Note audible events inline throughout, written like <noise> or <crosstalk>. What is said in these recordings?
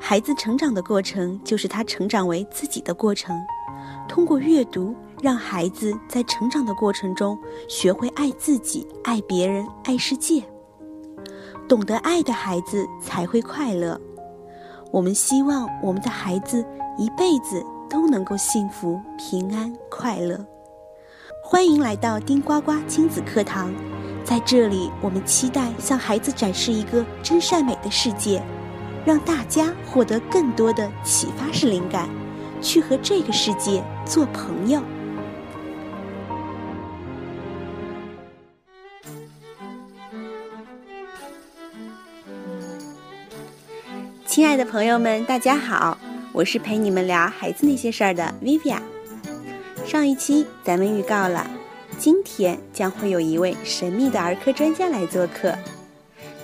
孩子成长的过程就是他成长为自己的过程。通过阅读，让孩子在成长的过程中学会爱自己、爱别人、爱世界。懂得爱的孩子才会快乐。我们希望我们的孩子一辈子都能够幸福、平安、快乐。欢迎来到丁呱呱亲子课堂，在这里，我们期待向孩子展示一个真善美的世界，让大家获得更多的启发式灵感，去和这个世界做朋友。亲爱的朋友们，大家好，我是陪你们聊孩子那些事儿的 Vivian。上一期咱们预告了，今天将会有一位神秘的儿科专家来做客，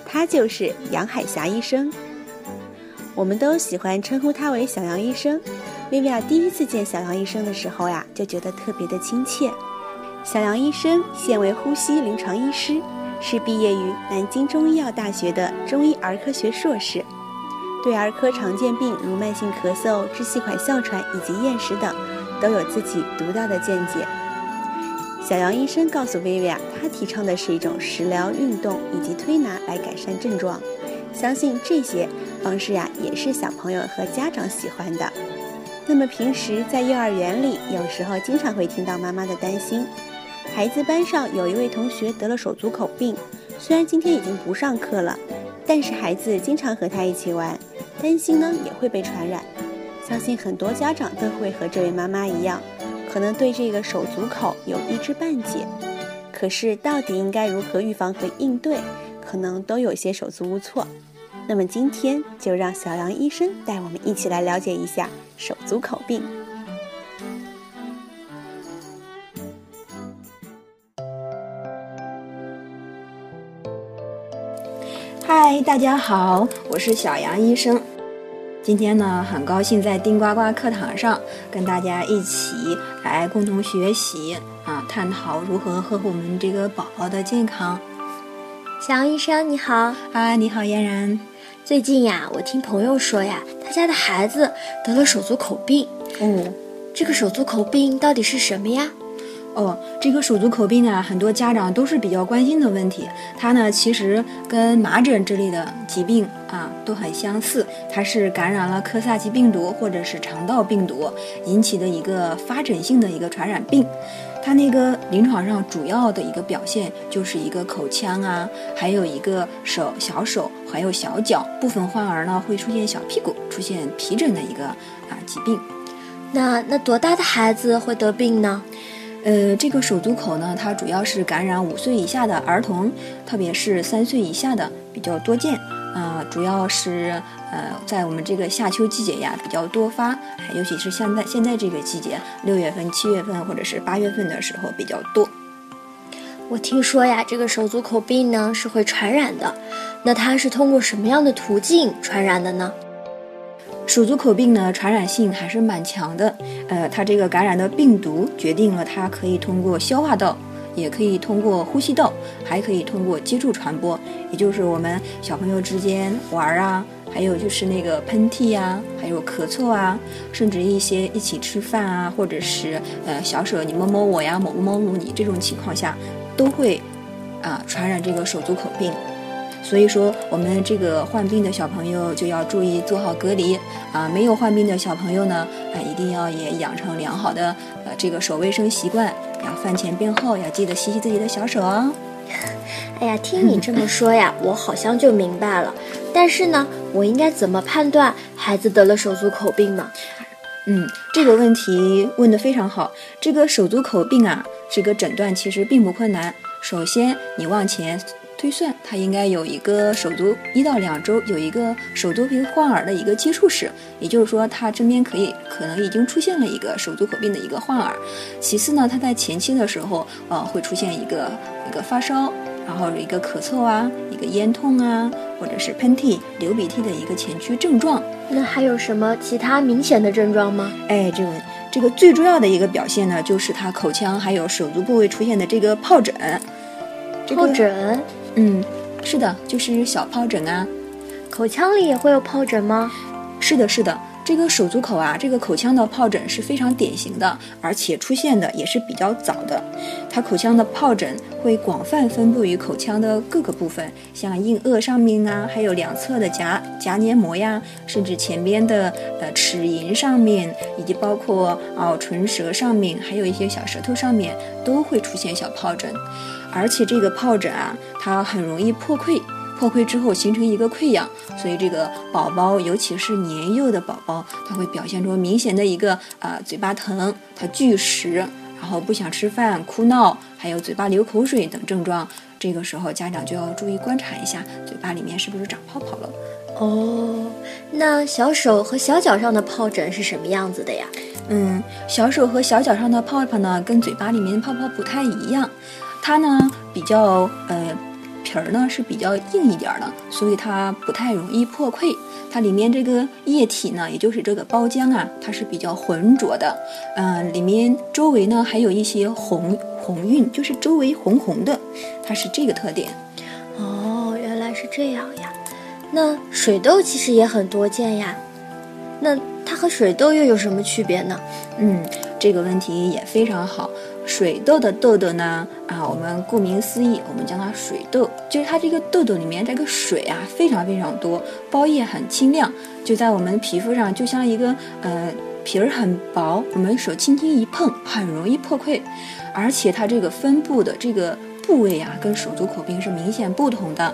他就是杨海霞医生。我们都喜欢称呼他为小杨医生。薇薇娅第一次见小杨医生的时候呀，就觉得特别的亲切。小杨医生现为呼吸临床医师，是毕业于南京中医药大学的中医儿科学硕士，对儿科常见病如慢性咳嗽、支气管哮喘以及厌食等。都有自己独到的见解。小杨医生告诉薇薇娅，他提倡的是一种食疗、运动以及推拿来改善症状。相信这些方式呀，也是小朋友和家长喜欢的。那么平时在幼儿园里，有时候经常会听到妈妈的担心：孩子班上有一位同学得了手足口病，虽然今天已经不上课了，但是孩子经常和他一起玩，担心呢也会被传染。相信很多家长都会和这位妈妈一样，可能对这个手足口有一知半解，可是到底应该如何预防和应对，可能都有些手足无措。那么今天就让小杨医生带我们一起来了解一下手足口病。嗨，大家好，我是小杨医生。今天呢，很高兴在丁呱呱课堂上跟大家一起来共同学习啊，探讨如何呵护我们这个宝宝的健康。小杨医生你好，啊，你好嫣然。最近呀，我听朋友说呀，他家的孩子得了手足口病。哦，这个手足口病到底是什么呀？哦，这个手足口病呢，很多家长都是比较关心的问题。它呢，其实跟麻疹之类的疾病啊都很相似，它是感染了科萨奇病毒或者是肠道病毒引起的一个发疹性的一个传染病。它那个临床上主要的一个表现就是一个口腔啊，还有一个手小手还有小脚部分患儿呢会出现小屁股出现皮疹的一个啊疾病。那那多大的孩子会得病呢？呃，这个手足口呢，它主要是感染五岁以下的儿童，特别是三岁以下的比较多见。啊，主要是呃，在我们这个夏秋季节呀比较多发，尤其是现在现在这个季节，六月份、七月份或者是八月份的时候比较多。我听说呀，这个手足口病呢是会传染的，那它是通过什么样的途径传染的呢？手足口病呢，传染性还是蛮强的。呃，它这个感染的病毒决定了它可以通过消化道，也可以通过呼吸道，还可以通过接触传播。也就是我们小朋友之间玩啊，还有就是那个喷嚏呀，还有咳嗽啊，甚至一些一起吃饭啊，或者是呃小手你摸摸我呀，某摸摸你这种情况下，都会啊传染这个手足口病。所以说，我们这个患病的小朋友就要注意做好隔离啊。没有患病的小朋友呢，啊，一定要也养成良好的呃这个手卫生习惯，要饭前便后要记得洗洗自己的小手哦。哎呀，听你这么说呀，我好像就明白了。但是呢，我应该怎么判断孩子得了手足口病呢？嗯，这个问题问得非常好。这个手足口病啊，这个诊断其实并不困难。首先，你往前。推算，他应该有一个手足一到两周有一个手足皮患儿的一个接触史，也就是说，他这边可以可能已经出现了一个手足口病的一个患儿。其次呢，他在前期的时候，呃，会出现一个一个发烧，然后一个咳嗽啊，一个咽痛啊，或者是喷嚏、流鼻涕的一个前驱症状。那还有什么其他明显的症状吗？哎，这个这个最重要的一个表现呢，就是他口腔还有手足部位出现的这个疱疹。疱疹。嗯，是的，就是小疱疹啊。口腔里也会有疱疹吗？是的，是的。这个手足口啊，这个口腔的疱疹是非常典型的，而且出现的也是比较早的。它口腔的疱疹会广泛分布于口腔的各个部分，像硬腭上面啊，还有两侧的颊颊黏膜呀，甚至前边的呃齿龈上面，以及包括啊唇舌上面，还有一些小舌头上面都会出现小疱疹。而且这个疱疹啊，它很容易破溃。破溃之后形成一个溃疡，所以这个宝宝，尤其是年幼的宝宝，他会表现出明显的一个呃嘴巴疼，他拒食，然后不想吃饭、哭闹，还有嘴巴流口水等症状。这个时候家长就要注意观察一下，嘴巴里面是不是长泡泡了。哦，那小手和小脚上的疱疹是什么样子的呀？嗯，小手和小脚上的泡泡呢，跟嘴巴里面的泡泡不太一样，它呢比较呃。皮儿呢是比较硬一点的，所以它不太容易破溃。它里面这个液体呢，也就是这个包浆啊，它是比较浑浊的。嗯，里面周围呢还有一些红红晕，就是周围红红的，它是这个特点。哦，原来是这样呀。那水痘其实也很多见呀。那它和水痘又有什么区别呢？嗯，这个问题也非常好。水痘的痘痘呢？啊，我们顾名思义，我们叫它水痘，就是它这个痘痘里面这个水啊，非常非常多，包液很清亮，就在我们皮肤上，就像一个呃皮儿很薄，我们手轻轻一碰，很容易破溃，而且它这个分布的这个部位呀，跟手足口病是明显不同的。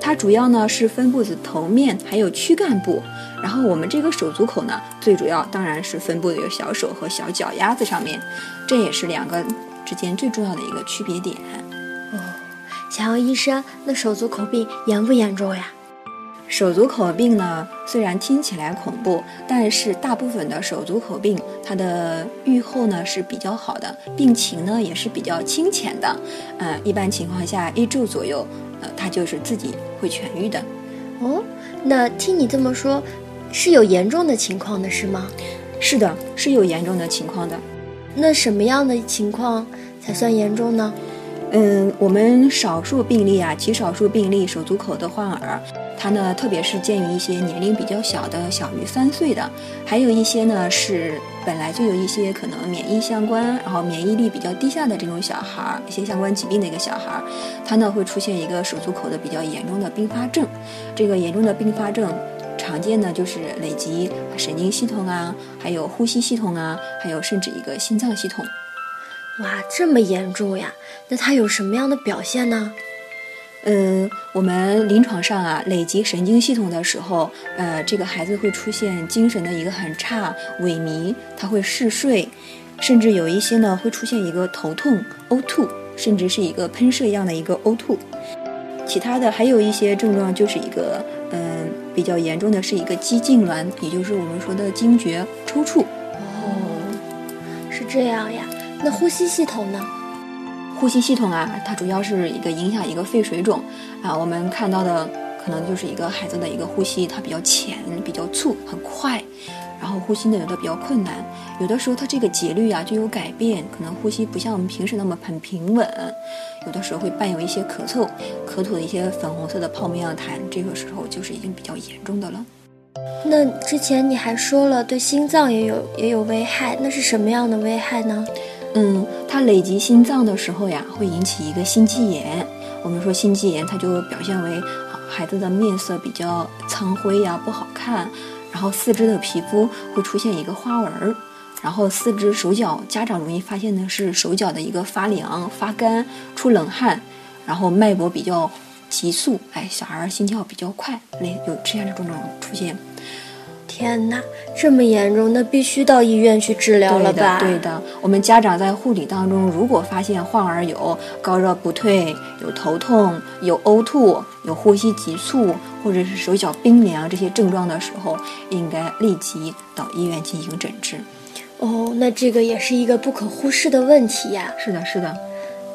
它主要呢是分布在头面，还有躯干部。然后我们这个手足口呢，最主要当然是分布于小手和小脚丫子上面，这也是两个之间最重要的一个区别点。哦，小杨医生，那手足口病严不严重呀？手足口病呢，虽然听起来恐怖，但是大部分的手足口病，它的愈后呢是比较好的，病情呢也是比较清浅的。呃，一般情况下一周左右。呃，它就是自己会痊愈的，哦。那听你这么说，是有严重的情况的是吗？是的，是有严重的情况的。那什么样的情况才算严重呢？嗯，嗯我们少数病例啊，极少数病例手足口的患儿。它呢，特别是见于一些年龄比较小的，小于三岁的，还有一些呢是本来就有一些可能免疫相关，然后免疫力比较低下的这种小孩儿，一些相关疾病的一个小孩儿，他呢会出现一个手足口的比较严重的并发症。这个严重的并发症，常见呢就是累及神经系统啊，还有呼吸系统啊，还有甚至一个心脏系统。哇，这么严重呀？那他有什么样的表现呢？嗯，我们临床上啊，累及神经系统的时候，呃，这个孩子会出现精神的一个很差、萎靡，他会嗜睡，甚至有一些呢会出现一个头痛、呕吐，甚至是一个喷射一样的一个呕吐。其他的还有一些症状，就是一个嗯比较严重的是一个肌痉挛，也就是我们说的惊厥、抽搐。哦，是这样呀。那呼吸系统呢？呼吸系统啊，它主要是一个影响一个肺水肿啊。我们看到的可能就是一个孩子的一个呼吸，它比较浅、比较促、很快，然后呼吸呢有的比较困难，有的时候它这个节律啊就有改变，可能呼吸不像我们平时那么很平稳，有的时候会伴有一些咳嗽，咳吐的一些粉红色的泡沫样痰，这个时候就是已经比较严重的了。那之前你还说了对心脏也有也有危害，那是什么样的危害呢？嗯，它累及心脏的时候呀，会引起一个心肌炎。我们说心肌炎，它就表现为孩子的面色比较苍灰呀，不好看。然后四肢的皮肤会出现一个花纹儿，然后四肢手脚，家长容易发现的是手脚的一个发凉、发干、出冷汗，然后脉搏比较急速，哎，小孩心跳比较快，类有这样的种种出现。天哪，这么严重，那必须到医院去治疗了吧？对的，我们家长在护理当中，如果发现患儿有高热不退、有头痛、有呕吐、有呼吸急促，或者是手脚冰凉这些症状的时候，应该立即到医院进行诊治。哦，那这个也是一个不可忽视的问题呀。是的，是的。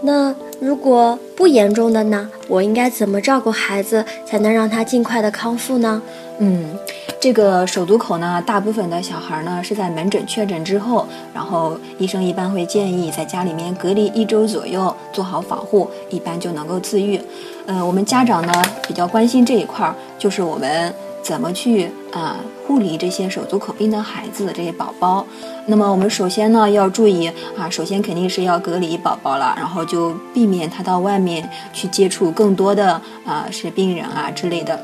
那如果不严重的呢？我应该怎么照顾孩子，才能让他尽快的康复呢？嗯。这个手足口呢，大部分的小孩呢是在门诊确诊之后，然后医生一般会建议在家里面隔离一周左右，做好防护，一般就能够自愈。呃，我们家长呢比较关心这一块儿，就是我们怎么去啊护理这些手足口病的孩子的这些宝宝。那么我们首先呢要注意啊，首先肯定是要隔离宝宝了，然后就避免他到外面去接触更多的啊是病人啊之类的。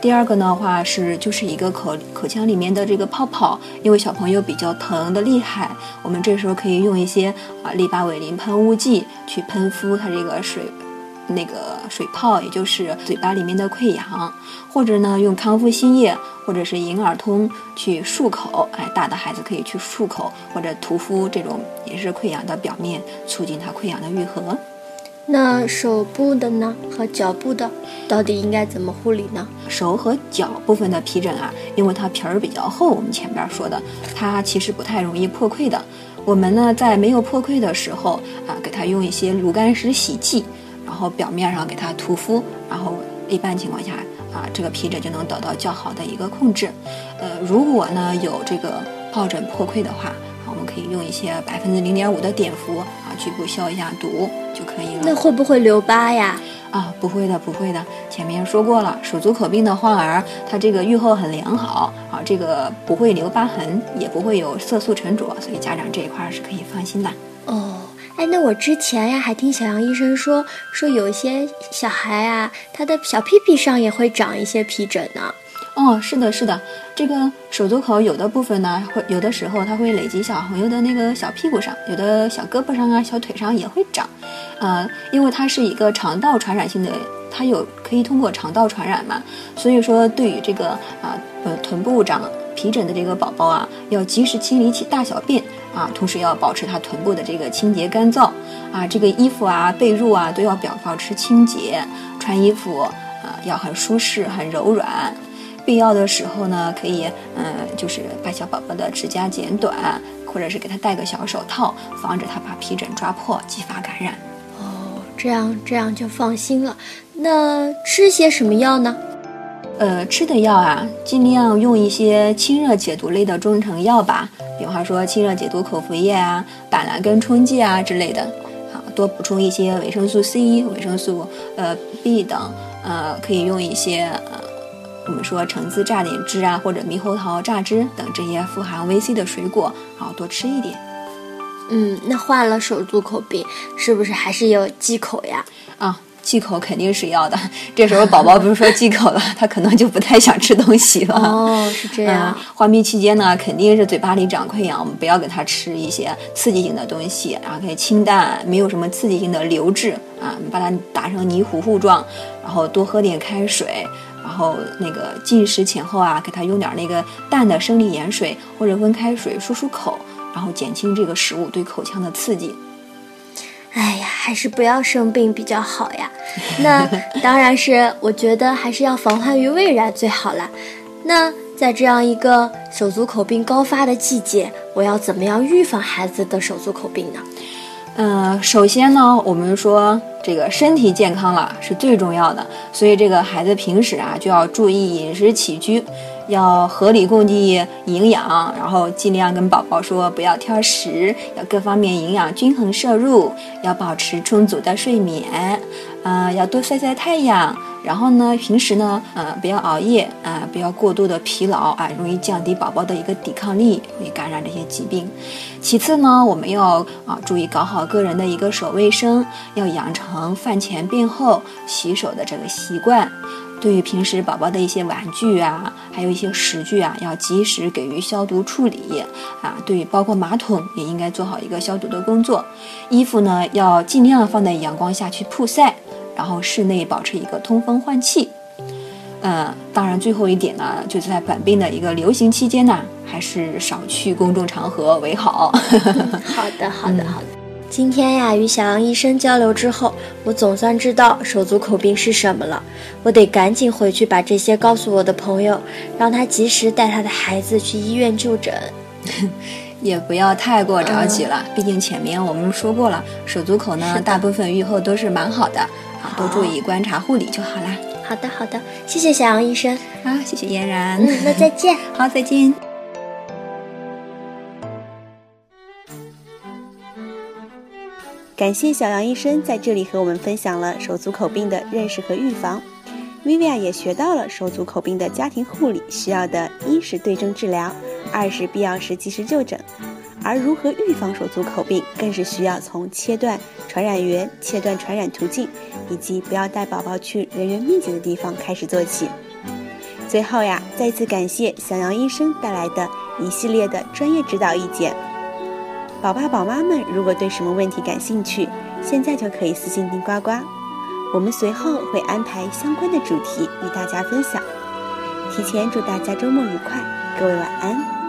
第二个的话是就是一个口口腔里面的这个泡泡，因为小朋友比较疼的厉害，我们这时候可以用一些啊利巴韦林喷雾剂去喷敷他这个水。那个水泡，也就是嘴巴里面的溃疡，或者呢用康复新液或者是银耳通去漱口，哎，大的孩子可以去漱口或者涂敷这种也是溃疡的表面，促进它溃疡的愈合。那手部的呢和脚部的到底应该怎么护理呢？手和脚部分的皮疹啊，因为它皮儿比较厚，我们前边说的，它其实不太容易破溃的。我们呢在没有破溃的时候啊，给它用一些炉甘石洗剂。然后表面上给它涂敷，然后一般情况下啊，这个皮疹就能得到较好的一个控制。呃，如果呢有这个疱疹破溃的话，我们可以用一些百分之零点五的碘伏啊，局部消一下毒就可以了。那会不会留疤呀？啊，不会的，不会的。前面说过了，手足口病的患儿，他这个愈后很良好啊，这个不会留疤痕，也不会有色素沉着，所以家长这一块是可以放心的。哦。哎，那我之前呀还听小杨医生说，说有一些小孩啊，他的小屁屁上也会长一些皮疹呢。哦，是的，是的，这个手足口有的部分呢，会有的时候它会累积小朋友的那个小屁股上，有的小胳膊上啊、小腿上也会长。呃，因为它是一个肠道传染性的，它有可以通过肠道传染嘛，所以说对于这个啊呃臀部长皮疹的这个宝宝啊，要及时清理起大小便。啊，同时要保持他臀部的这个清洁干燥啊，这个衣服啊、被褥啊都要表保持清洁，穿衣服啊要很舒适、很柔软。必要的时候呢，可以嗯，就是把小宝宝的指甲剪短，或者是给他戴个小手套，防止他把皮疹抓破，激发感染。哦，这样这样就放心了。那吃些什么药呢？呃，吃的药啊，尽量用一些清热解毒类的中成药吧，比方说清热解毒口服液啊、板蓝根冲剂啊之类的。好，多补充一些维生素 C、维生素呃 B 等。呃，可以用一些呃，我们说橙子榨点汁啊，或者猕猴桃榨汁等这些富含维 C 的水果，然后多吃一点。嗯，那患了手足口病，是不是还是有忌口呀？啊。忌口肯定是要的，<laughs> 这时候宝宝不是说忌口了，他可能就不太想吃东西了。<laughs> 哦，是这样。患病期间呢，肯定是嘴巴里长溃疡，我们不要给他吃一些刺激性的东西，然后可以清淡，没有什么刺激性的流质啊，把它打成泥糊糊状，然后多喝点开水，然后那个进食前后啊，给他用点那个淡的生理盐水或者温开水漱漱口，然后减轻这个食物对口腔的刺激。哎呀，还是不要生病比较好呀。那 <laughs> 当然是，我觉得还是要防患于未然最好了。那在这样一个手足口病高发的季节，我要怎么样预防孩子的手足口病呢？嗯，首先呢，我们说这个身体健康了是最重要的，所以这个孩子平时啊就要注意饮食起居。要合理供给营养，然后尽量跟宝宝说不要挑食，要各方面营养均衡摄入，要保持充足的睡眠，啊，要多晒晒太阳，然后呢，平时呢，呃，不要熬夜，啊，不要过度的疲劳，啊，容易降低宝宝的一个抵抗力，容易感染这些疾病。其次呢，我们要啊注意搞好个人的一个手卫生，要养成饭前便后洗手的这个习惯。对于平时宝宝的一些玩具啊，还有一些食具啊，要及时给予消毒处理啊。对于包括马桶，也应该做好一个消毒的工作。衣服呢，要尽量放在阳光下去曝晒，然后室内保持一个通风换气。嗯，当然最后一点呢，就是在本病的一个流行期间呢，还是少去公众场合为好。<laughs> 好的，好的，好的。今天呀，与小杨医生交流之后，我总算知道手足口病是什么了。我得赶紧回去把这些告诉我的朋友，让他及时带他的孩子去医院就诊。<laughs> 也不要太过着急了，毕竟前面我们说过了，手足口呢，大部分愈后都是蛮好的啊，多注意观察护理就好啦。好的，好的，谢谢小杨医生啊，谢谢嫣然。嗯，那再见。<laughs> 好，再见。感谢小杨医生在这里和我们分享了手足口病的认识和预防。Vivian 也学到了手足口病的家庭护理需要的：一是对症治疗，二是必要时及时就诊。而如何预防手足口病，更是需要从切断传染源、切断传染途径，以及不要带宝宝去人员密集的地方开始做起。最后呀，再次感谢小杨医生带来的一系列的专业指导意见。宝爸宝妈们，如果对什么问题感兴趣，现在就可以私信丁呱呱，我们随后会安排相关的主题与大家分享。提前祝大家周末愉快，各位晚安。